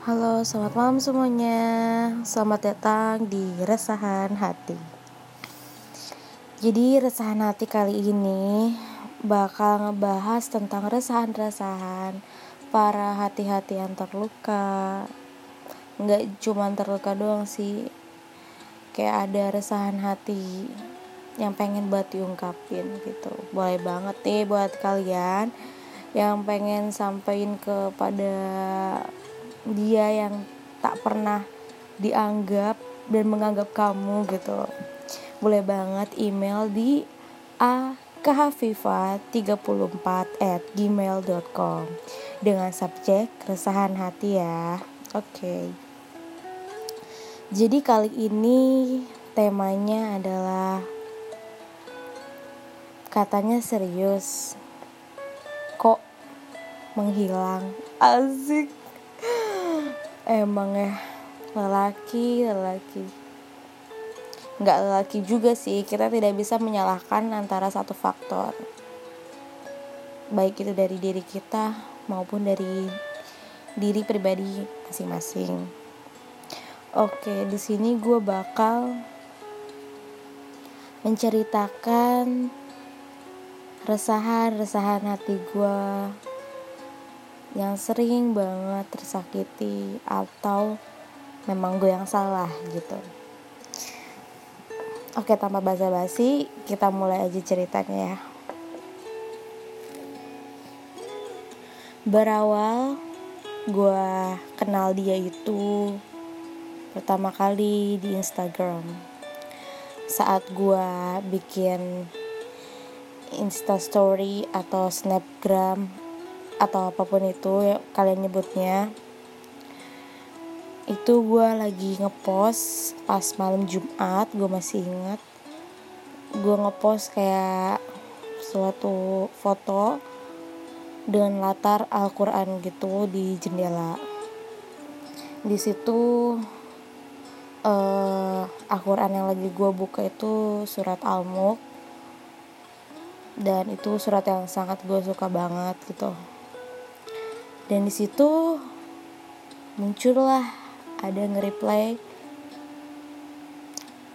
Halo, selamat malam semuanya. Selamat datang di Resahan Hati. Jadi, Resahan Hati kali ini bakal ngebahas tentang resahan-resahan para hati-hati yang terluka. Nggak cuma terluka doang sih. Kayak ada resahan hati yang pengen buat diungkapin gitu. Boleh banget nih buat kalian yang pengen sampaikan kepada dia yang tak pernah dianggap dan menganggap kamu gitu. Boleh banget email di akhafifa34 at gmail.com dengan subjek keresahan hati ya. Oke. Okay. jadi kali ini temanya adalah katanya serius. Kok menghilang? Asik emang ya lelaki lelaki. Nggak lelaki juga sih kita tidak bisa menyalahkan antara satu faktor. Baik itu dari diri kita maupun dari diri pribadi masing-masing. Oke di sini gue bakal menceritakan resahan-resahan hati gue yang sering banget tersakiti atau memang gue yang salah gitu. Oke, tanpa basa-basi, kita mulai aja ceritanya ya. Berawal gue kenal dia itu pertama kali di Instagram. Saat gue bikin Insta story atau Snapgram atau apa pun itu kalian nyebutnya. Itu gue lagi ngepost pas malam Jumat gue masih ingat. Gue ngepost kayak suatu foto dengan latar Al-Quran gitu di jendela. Di situ uh, Al-Quran yang lagi gue buka itu surat Al-Mulk. Dan itu surat yang sangat gue suka banget gitu dan di situ muncullah ada nge-reply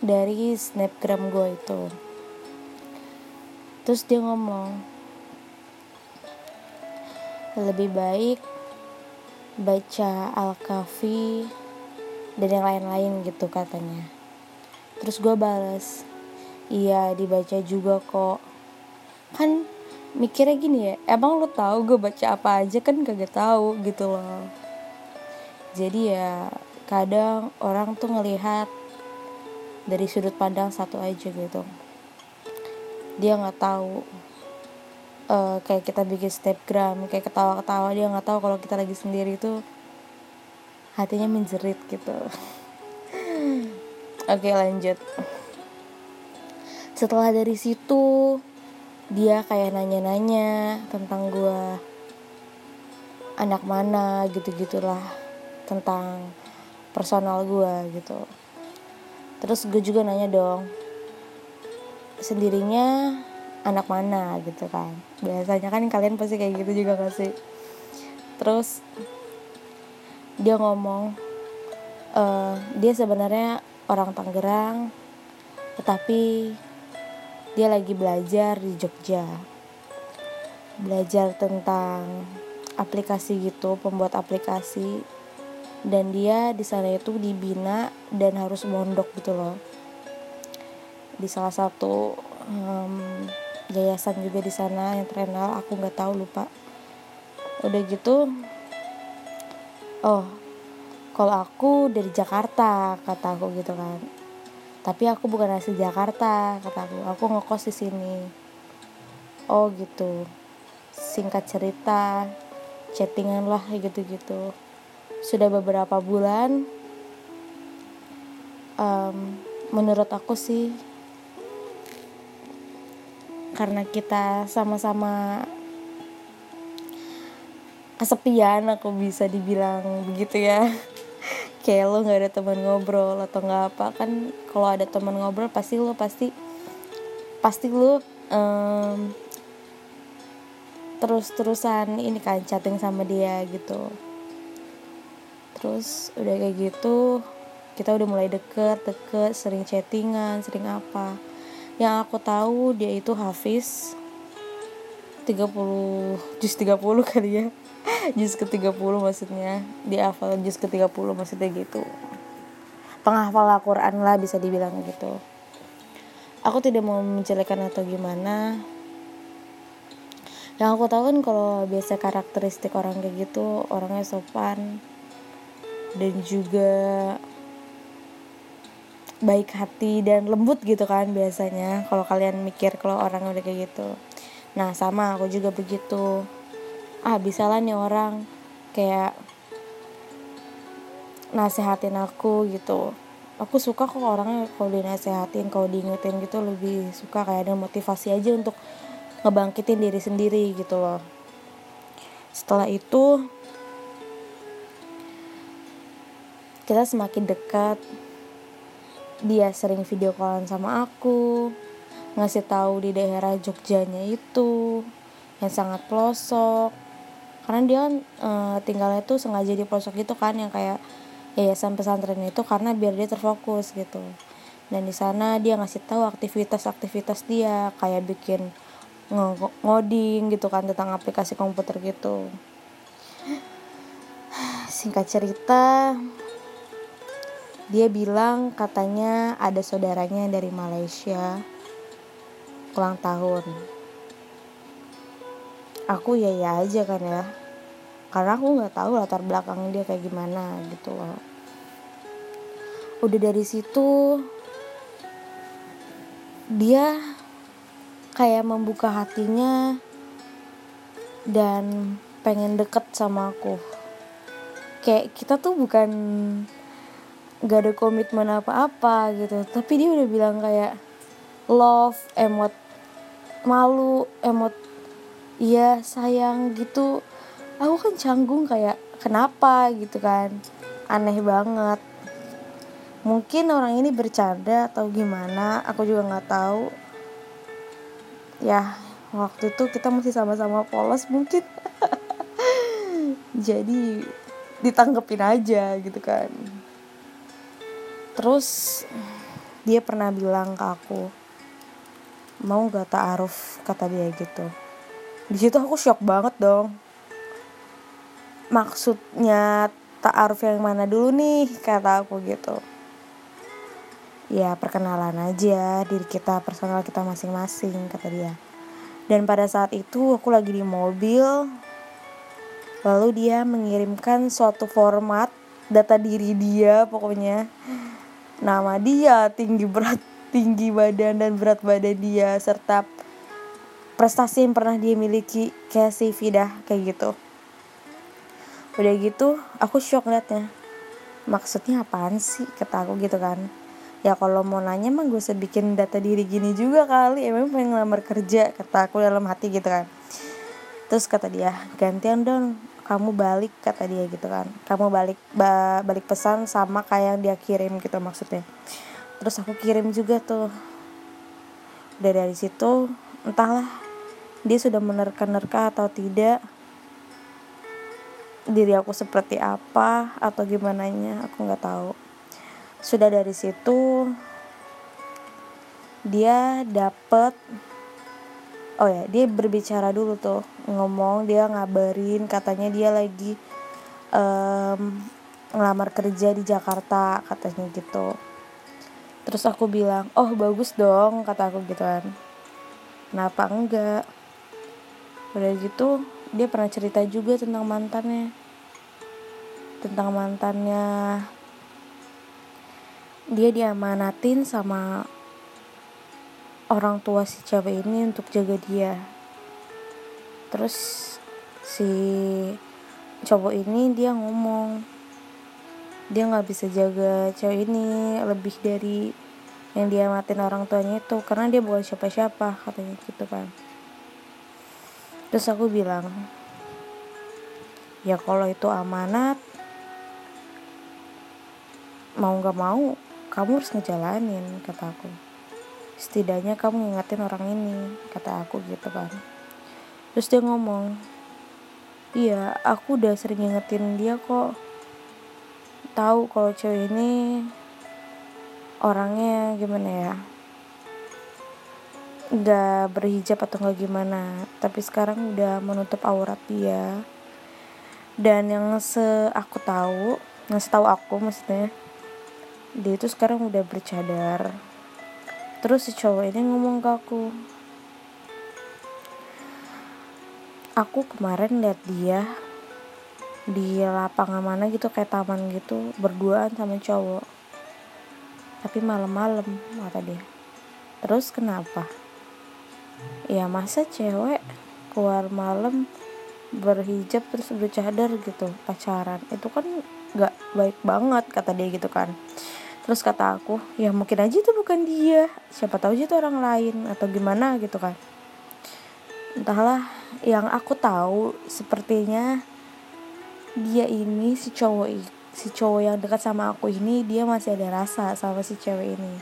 dari snapgram gue itu. Terus dia ngomong lebih baik baca Al-Kafi dan yang lain-lain gitu katanya. Terus gue balas iya dibaca juga kok. Kan mikirnya gini ya emang lo tahu gue baca apa aja? Kan kagak tahu gitu loh. Jadi ya kadang orang tuh ngelihat dari sudut pandang satu aja gitu. Dia nggak tahu uh, kayak kita bikin snapgram kayak ketawa-ketawa dia nggak tahu kalau kita lagi sendiri tuh hatinya menjerit gitu. Oke lanjut. Setelah dari situ dia kayak nanya-nanya tentang gue anak mana gitu-gitulah tentang personal gue gitu. Terus gue juga nanya dong sendirinya anak mana? gitu kan. Biasanya kan kalian pasti kayak gitu juga gak sih? Terus dia ngomong uh, dia sebenarnya orang Tangerang tetapi dia lagi belajar di Jogja. Belajar tentang aplikasi gitu pembuat aplikasi. Dan dia di sana itu dibina dan harus mondok gitu loh. Di salah satu um, yayasan juga di sana yang terkenal aku nggak tahu lupa. Udah gitu oh kalau aku dari Jakarta kata aku gitu kan tapi aku bukan asli Jakarta kataku aku. Ngekos di sini. Oh gitu. Singkat cerita chattingan lah gitu-gitu. Sudah beberapa bulan um, menurut aku sih karena kita sama-sama kesepian aku bisa dibilang begitu ya kayak lo nggak ada teman ngobrol atau nggak apa kan kalau ada teman ngobrol pasti lo pasti pasti lo um, terus terusan ini kan chatting sama dia gitu. Terus udah kayak gitu kita udah mulai deket deket sering chattingan sering apa. Yang aku tahu dia itu Hafiz 30 juz 30 kali ya juz ke 30 maksudnya. Dia hafal juz ke 30 maksudnya gitu. Penghafal Al-Quran lah bisa dibilang gitu. Aku tidak mau menjelekan atau gimana. Yang aku tahu kan kalau biasa karakteristik orang kayak gitu orangnya sopan dan juga baik hati dan lembut gitu kan biasanya kalau kalian mikir kalau orang udah kayak gitu. Nah sama aku juga begitu ah bisa lah nih orang. Kayak nasehatin aku gitu. Aku suka kok orangnya kalau dinasehatin kalau diingetin gitu lebih suka kayak ada motivasi aja untuk ngebangkitin diri sendiri gitu loh. Setelah itu kita semakin dekat. Dia sering video callan sama aku ngasih tahu di daerah Jogjanya itu yang sangat pelosok karena dia kan e, tinggalnya tuh sengaja di pelosok itu kan yang kayak yayasan pesantren itu karena biar dia terfokus gitu. Dan di sana dia ngasih tahu aktivitas-aktivitas dia kayak bikin ngoding gitu kan tentang aplikasi komputer gitu. Singkat cerita dia bilang katanya ada saudaranya dari Malaysia ulang tahun aku ya ya aja kan ya. Karena aku nggak tahu latar belakang dia kayak gimana gitu loh. Udah dari situ dia kayak membuka hatinya dan pengen deket sama aku. Kayak kita tuh bukan gak ada komitmen apa-apa gitu. Tapi dia udah bilang kayak love emot malu emot iya sayang gitu. Aku kan canggung kayak kenapa gitu kan. Aneh banget. Mungkin orang ini bercanda atau gimana aku juga nggak tahu. Ya waktu itu kita masih sama-sama polos mungkin. Jadi ditanggepin aja gitu kan. Terus dia pernah bilang ke aku mau gak ta'aruf? kata dia gitu di situ aku shock banget dong. Maksudnya ta'aruf yang mana dulu nih? Kata aku gitu. Ya perkenalan aja. Diri kita personal kita masing-masing kata dia. Dan pada saat itu aku lagi di mobil. Lalu dia mengirimkan suatu format data diri dia pokoknya. Nama dia tinggi berat tinggi badan dan berat badan dia serta prestasi yang pernah dia miliki kayak CV dah kayak gitu. Udah gitu aku shock liatnya maksudnya apaan sih? Kata aku gitu kan. Ya kalau mau nanya mah gue bikin data diri gini juga kali. Emang pengen ngelamar kerja kata aku dalam hati gitu kan. Terus kata dia gantian dong kamu balik kata dia gitu kan. Kamu balik ba balik pesan sama kayak yang dia kirim gitu maksudnya. Terus aku kirim juga tuh. Udah dari situ entahlah dia sudah menerka-nerka atau tidak? Diri aku seperti apa atau gimana nya aku nggak tahu. Sudah dari situ dia dapet oh ya dia berbicara dulu tuh ngomong dia ngabarin katanya dia lagi um, ngelamar kerja di Jakarta katanya gitu. Terus aku bilang oh bagus dong kata aku gitu kan. Kenapa enggak udah gitu dia pernah cerita juga tentang mantannya. Tentang mantannya. Dia diamanatin sama orang tua si cewek ini untuk jaga dia. Terus si cowok ini dia ngomong dia nggak bisa jaga cewek ini lebih dari yang dia matiin orang tuanya itu karena dia bukan siapa-siapa katanya gitu kan terus aku bilang ya kalau itu amanat mau nggak mau kamu harus ngejalanin kata aku. Setidaknya kamu ngingetin orang ini kata aku gitu kan. Terus dia ngomong iya aku udah sering ngingetin dia kok. Tahu kalau cewek ini orangnya gimana ya nggak berhijab atau nggak gimana. Tapi sekarang udah menutup aurat dia. Dan yang se aku tahu yang setahu aku maksudnya dia itu sekarang udah bercadar. Terus si cowok ini ngomong ke aku aku kemarin lihat dia di lapangan mana gitu kayak taman gitu berduaan sama cowok. Tapi malam-malam kata dia. Terus kenapa ya masa cewek keluar malam berhijab terus bercadar gitu pacaran. Itu kan nggak baik banget kata dia gitu kan. Terus kata aku ya mungkin aja itu bukan dia. Siapa tahu aja itu orang lain atau gimana gitu kan. Entahlah yang aku tahu sepertinya dia ini si cowok si cowok yang dekat sama aku ini dia masih ada rasa sama si cewek ini.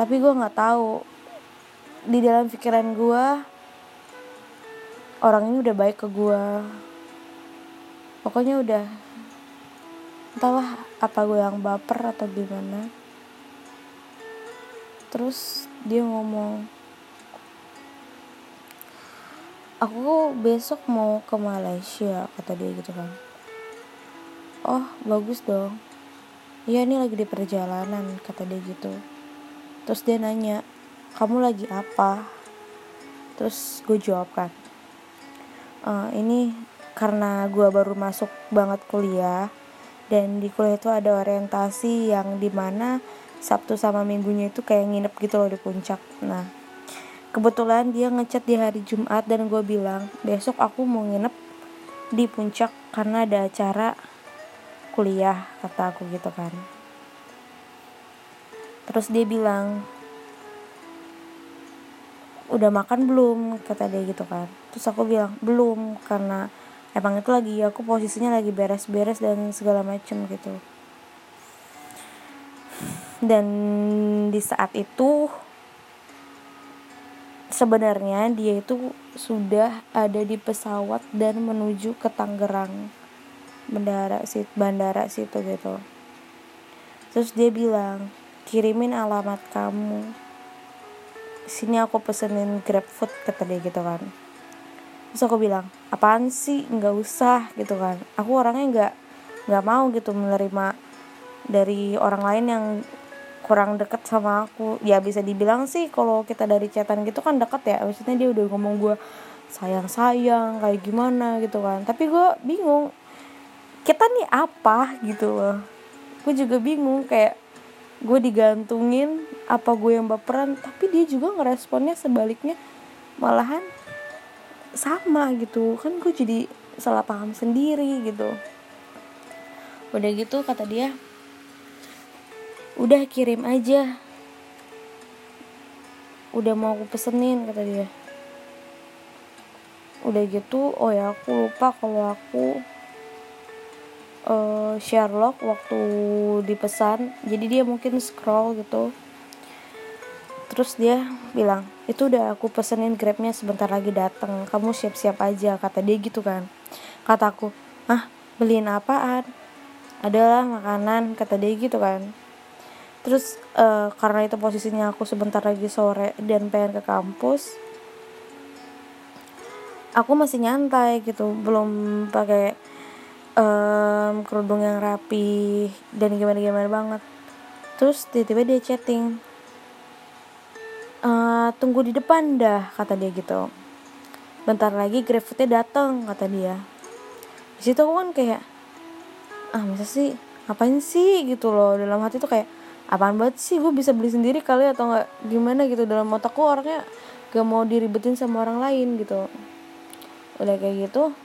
Tapi gue nggak tahu di dalam pikiran gue orang ini udah baik ke gue pokoknya udah entahlah apa gue yang baper atau gimana. Terus dia ngomong aku besok mau ke Malaysia kata dia gitu kan. Oh bagus dong. Iya ini lagi di perjalanan kata dia gitu. Terus dia nanya kamu lagi apa? Terus gue jawab kan e, ini karena gue baru masuk banget kuliah dan di kuliah itu ada orientasi yang di mana Sabtu sama minggunya itu kayak nginep gitu loh di puncak. Nah kebetulan dia ngechat di hari Jumat dan gue bilang besok aku mau nginep di puncak karena ada acara kuliah kata aku gitu kan. Terus dia bilang udah makan belum? kata dia gitu kan. Terus aku bilang belum karena emang itu lagi aku posisinya lagi beres-beres dan segala macem gitu. Dan di saat itu sebenarnya dia itu sudah ada di pesawat dan menuju ke Tangerang bandara sit bandara situ gitu. Terus dia bilang kirimin alamat kamu sini aku pesenin grab food kata dia gitu kan. Terus aku bilang apaan sih? Nggak usah gitu kan. Aku orangnya nggak nggak mau gitu menerima dari orang lain yang kurang deket sama aku. Ya bisa dibilang sih kalau kita dari chatan gitu kan deket ya. Maksudnya dia udah ngomong gue sayang sayang kayak gimana gitu kan. Tapi gue bingung kita nih apa? gitu loh. Gue juga bingung kayak gue digantungin apa gue yang baperan tapi dia juga ngeresponnya sebaliknya. Malahan sama gitu. Kan gue jadi salah paham sendiri gitu. Udah gitu kata dia udah kirim aja. Udah mau aku pesenin kata dia. Udah gitu oh ya aku lupa kalau aku uh, Sherlock waktu dipesan jadi dia mungkin scroll gitu. Terus dia bilang itu udah aku pesenin grabnya sebentar lagi datang kamu siap-siap aja kata dia gitu kan. Kataku ah beliin apaan? Adalah makanan kata dia gitu kan. Terus uh, karena itu posisinya aku sebentar lagi sore dan pengen ke kampus aku masih nyantai gitu. Belum pakai um, kerudung yang rapi dan gimana gimana banget. Terus tiba-tiba dia chatting. Uh, tunggu di depan dah kata dia gitu. Bentar lagi grabfoodnya datang kata dia. Di situ aku kan kayak ah masa sih? Ngapain sih? gitu loh. Dalam hati tuh kayak apaan banget sih? Gue bisa beli sendiri kali atau nggak? Gimana? gitu. Dalam otakku orangnya gak mau diribetin sama orang lain gitu. Udah kayak gitu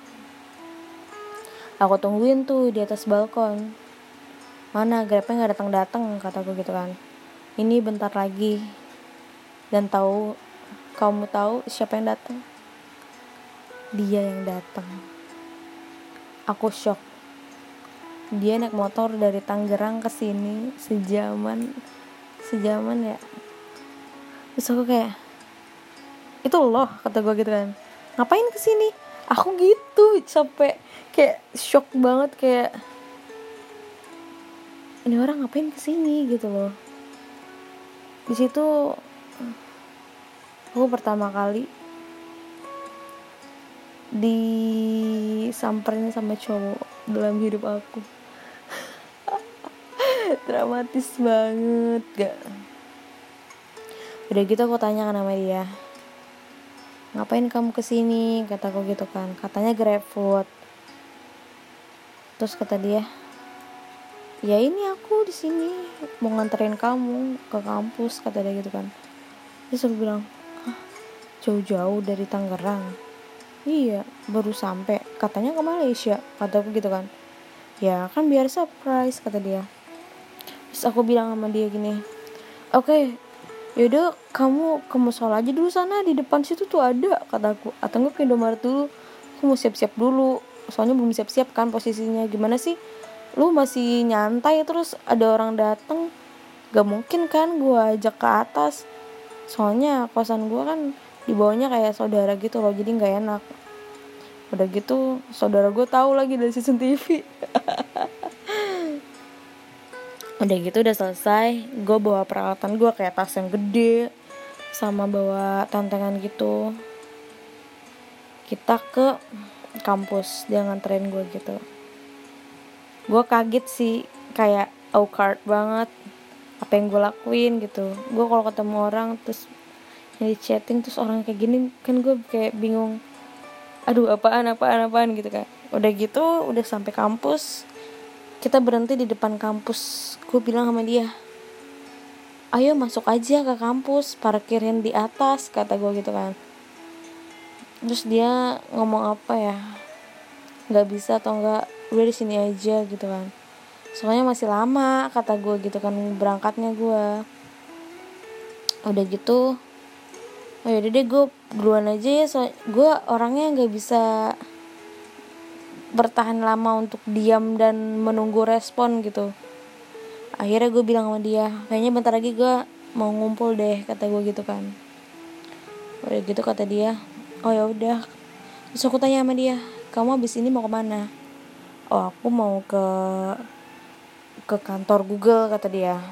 aku tungguin tuh di atas balkon. Mana grabnya nggak datang datang kataku gitu kan. Ini bentar lagi. Dan tahu kamu tahu siapa yang datang? Dia yang datang. Aku shock. Dia naik motor dari Tangerang ke sini sejaman sejaman ya. Terus aku kayak itu loh kata gue gitu kan. Ngapain ke sini aku gitu sampai kayak shock banget kayak ini orang ngapain ke sini? gitu loh. Di situ aku pertama kali disamperin sama cowok dalam hidup aku. Dramatis banget gak. Udah gitu aku tanya kan sama dia ngapain kamu ke sini? Kataku gitu kan. Katanya grab food terus kata dia ya ini aku di sini mau nganterin kamu ke kampus kata dia gitu kan. Terus aku bilang jauh-jauh dari Tangerang. Iya baru sampai katanya ke Malaysia kataku gitu kan. Ya kan biar surprise kata dia. Terus aku bilang sama dia gini oke okay, yaudah kamu ke musola aja dulu sana di depan situ tuh ada kataku atau enggak ke Indomaret dulu aku mau siap-siap dulu. Soalnya belum siap-siap kan posisinya. Gimana sih? Lu masih nyantai terus ada orang dateng. Gak mungkin kan gue ajak ke atas. Soalnya kosan gue kan di bawahnya kayak saudara gitu loh jadi nggak enak. Udah gitu saudara gue tahu lagi dari season TV udah gitu udah selesai gue bawa peralatan gue kayak tas yang gede sama bawa tantangan gitu. Kita ke kampus dia nganterin gue gitu. Gue kaget sih kayak awkward banget apa yang gue lakuin gitu. Gue kalau ketemu orang terus yang di chatting terus orang kayak gini kan gue kayak bingung aduh apaan apaan apaan? gitu kan udah gitu udah sampai kampus kita berhenti di depan kampus. Gue bilang sama dia ayo masuk aja ke kampus parkirin di atas kata gue gitu kan. Terus dia ngomong apa ya? Nggak bisa atau enggak udah di sini aja gitu kan. Soalnya masih lama kata gue gitu kan berangkatnya gue udah gitu oh yaudah deh gue duluan aja ya so gue orangnya nggak bisa bertahan lama untuk diam dan menunggu respon gitu. Akhirnya gue bilang sama dia kayaknya bentar lagi gue mau ngumpul deh kata gue gitu kan. Udah gitu kata dia oh ya udah. Terus aku tanya sama dia kamu habis ini mau ke mana? Oh aku mau ke ke kantor Google kata dia.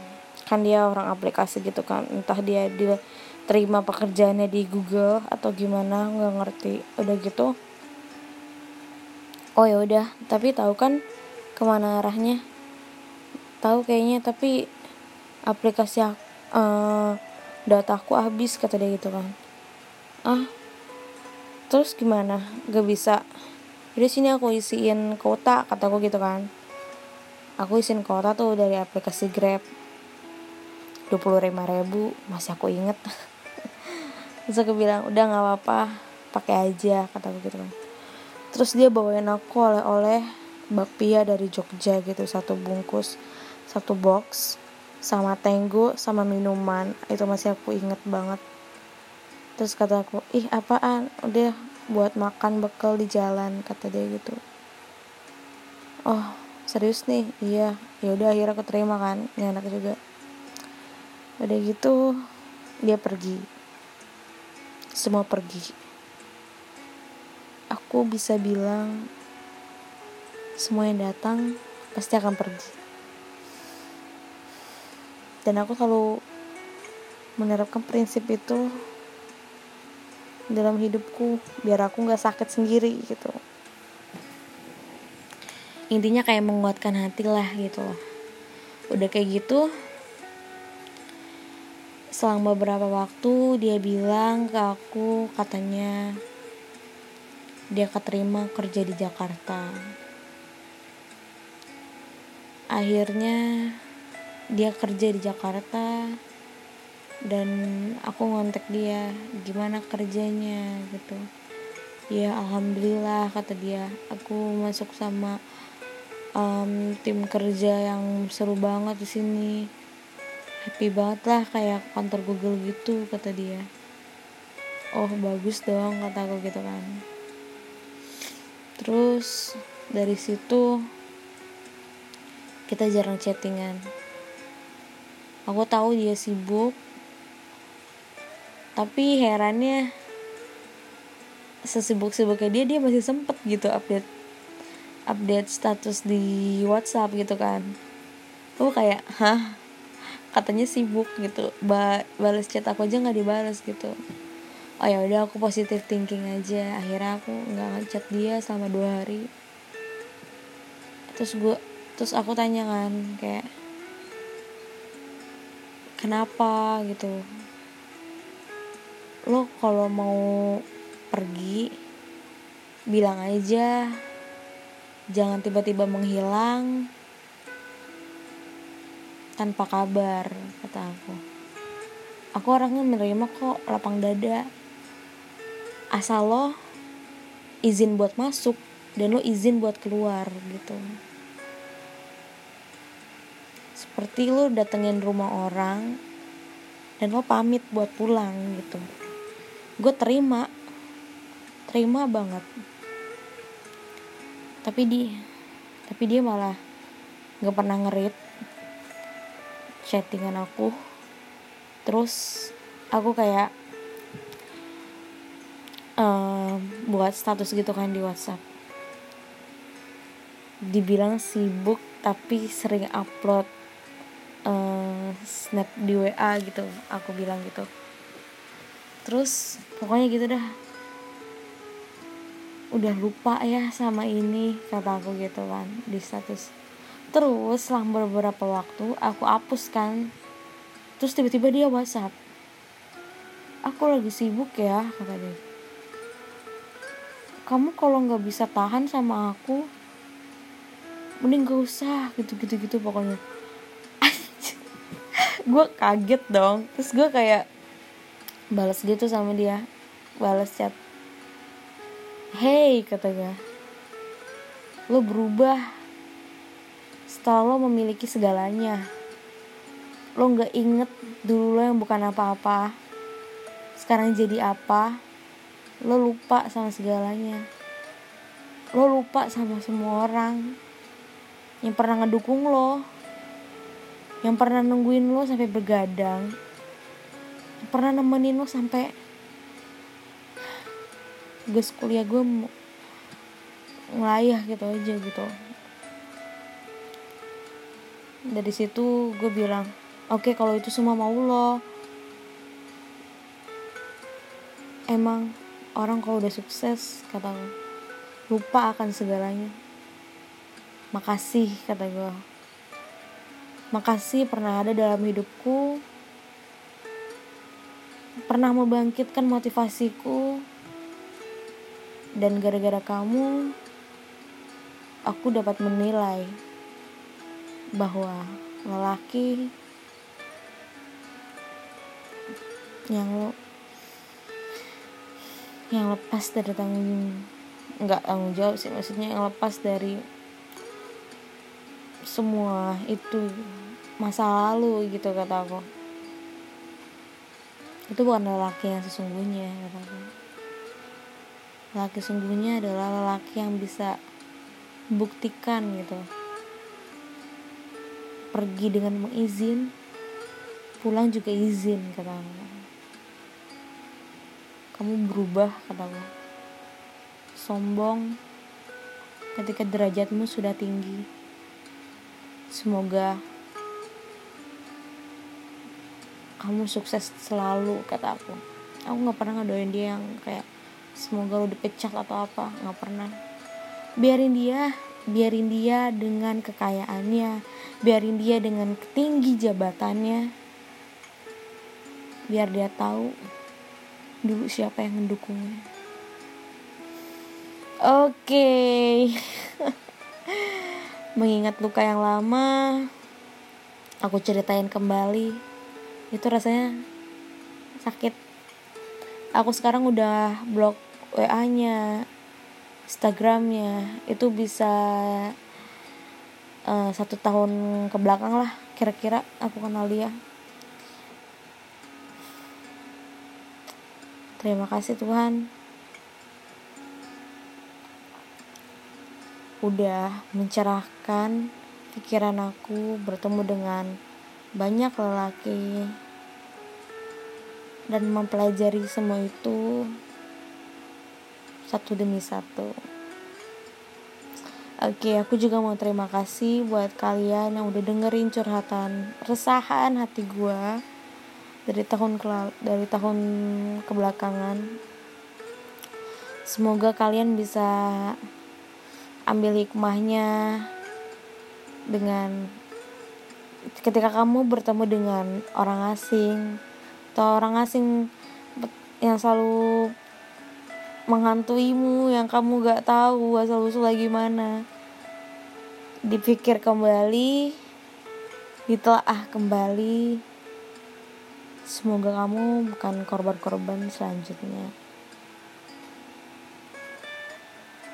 Kan dia orang aplikasi gitu kan entah dia dia terima pekerjaannya di Google atau gimana nggak ngerti. Udah gitu oh ya udah. Tapi tahu kan ke mana arahnya? Tahu kayaknya tapi aplikasi uh, dataku habis kata dia gitu kan. Ah terus gimana? Gak bisa. Jadi sini aku isiin kota kataku gitu kan. Aku isiin kota tuh dari aplikasi Grab. 25 ribu masih aku inget. Terus aku bilang udah nggak apa-apa. Pakai aja kata aku gitu kan terus dia bawain aku oleh-oleh bakpia dari Jogja gitu satu bungkus satu box sama tenggo sama minuman. Itu masih aku inget banget. Terus kata aku ih apaan? Udah buat makan bekal di jalan kata dia gitu. Oh serius nih? Iya. Ya udah akhirnya aku terima kan ini enak juga. Udah gitu dia pergi. Semua pergi. Aku bisa bilang semua yang datang pasti akan pergi. Dan aku selalu menerapkan prinsip itu dalam hidupku biar aku nggak sakit sendiri gitu. Intinya kayak menguatkan hati lah gitu loh. Udah kayak gitu, selang beberapa waktu dia bilang ke aku katanya dia keterima kerja di Jakarta. Akhirnya dia kerja di Jakarta dan aku ngontek dia gimana kerjanya? gitu. Ya alhamdulillah kata dia. Aku masuk sama um, tim kerja yang seru banget di sini. Happy banget lah kayak kantor Google gitu kata dia. Oh bagus dong kata aku gitu kan terus dari situ kita jarang chattingan. Aku tahu dia sibuk tapi herannya sesibuk-sibuknya dia dia masih sempet gitu update update status di WhatsApp gitu kan. Aku kayak hah? Katanya sibuk gitu. Ba balas chat aku aja nggak dibalas gitu oh ya udah aku positive thinking aja. Akhirnya aku nggak ngechat dia selama dua hari. Terus gue terus aku tanya kan kayak kenapa? gitu. Lo kalau mau pergi bilang aja. Jangan tiba-tiba menghilang tanpa kabar kata aku. Aku orangnya menerima kok lapang dada asal lo izin buat masuk dan lo izin buat keluar gitu. Seperti lo datengin rumah orang dan lo pamit buat pulang gitu. Gue terima terima banget. Tapi dia tapi dia malah nggak pernah ngerit chattingan aku. Terus aku kayak buat status gitu kan di WhatsApp. Dibilang sibuk tapi sering upload uh, snap di WA gitu aku bilang gitu. Terus pokoknya gitu dah. Udah lupa ya sama ini kata aku gitu kan di status. Terus selang beberapa waktu aku hapus kan. Terus tiba-tiba dia whatsapp. Aku lagi sibuk ya kata dia kamu kalau nggak bisa tahan sama aku mending gak usah gitu gitu gitu pokoknya. Gue kaget dong. Terus gue kayak balas gitu sama dia. Balas chat. Hey kata gue lo berubah. Setelah lo memiliki segalanya. Lo nggak inget dulu lo yang bukan apa-apa. Sekarang jadi apa lo lupa sama segalanya. Lo lupa sama semua orang yang pernah ngedukung lo yang pernah nungguin lo sampai bergadang yang pernah nemenin lo sampai gue kuliah gue ngelayah gitu aja gitu. Dari situ gue bilang oke okay, kalau itu semua mau lo. Emang orang kalau udah sukses kata gue lupa akan segalanya. Makasih kata gue makasih pernah ada dalam hidupku. Pernah membangkitkan motivasiku. Dan gara-gara kamu aku dapat menilai bahwa lelaki yang yang lepas dari tanggung nggak tanggung jawab sih maksudnya yang lepas dari semua itu masa lalu gitu kata aku. Itu bukan lelaki yang sesungguhnya kata aku. Lelaki sesungguhnya adalah lelaki yang bisa buktikan gitu. Pergi dengan mengizin pulang juga izin kata Allah kamu berubah kata Allah sombong ketika derajatmu sudah tinggi. Semoga kamu sukses selalu kata aku. Aku nggak pernah ngedoain dia yang kayak semoga lo dipecat atau apa. Nggak pernah. Biarin dia biarin dia dengan kekayaannya. Biarin dia dengan tinggi jabatannya. Biar dia tahu dulu siapa yang mendukungnya? Oke. Okay. mengingat luka yang lama aku ceritain kembali. Itu rasanya sakit. Aku sekarang udah blok WA nya Instagramnya. Itu bisa uh, satu tahun ke belakang lah kira-kira aku kenal dia terima kasih Tuhan. Udah mencerahkan pikiran aku bertemu dengan banyak lelaki dan mempelajari semua itu satu demi satu. Oke, aku juga mau terima kasih buat kalian yang udah dengerin curhatan resahan hati gue dari tahun ke dari tahun kebelakangan. Semoga kalian bisa ambil hikmahnya dengan ketika kamu bertemu dengan orang asing atau orang asing yang selalu menghantuimu yang kamu gak tahu asal usulnya gimana dipikir kembali ditelaah kembali semoga kamu bukan korban-korban selanjutnya.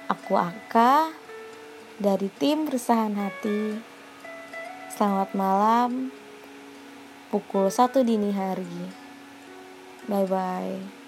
Aku Aka dari tim Resahan Hati. Selamat malam pukul 1 dini hari. Bye bye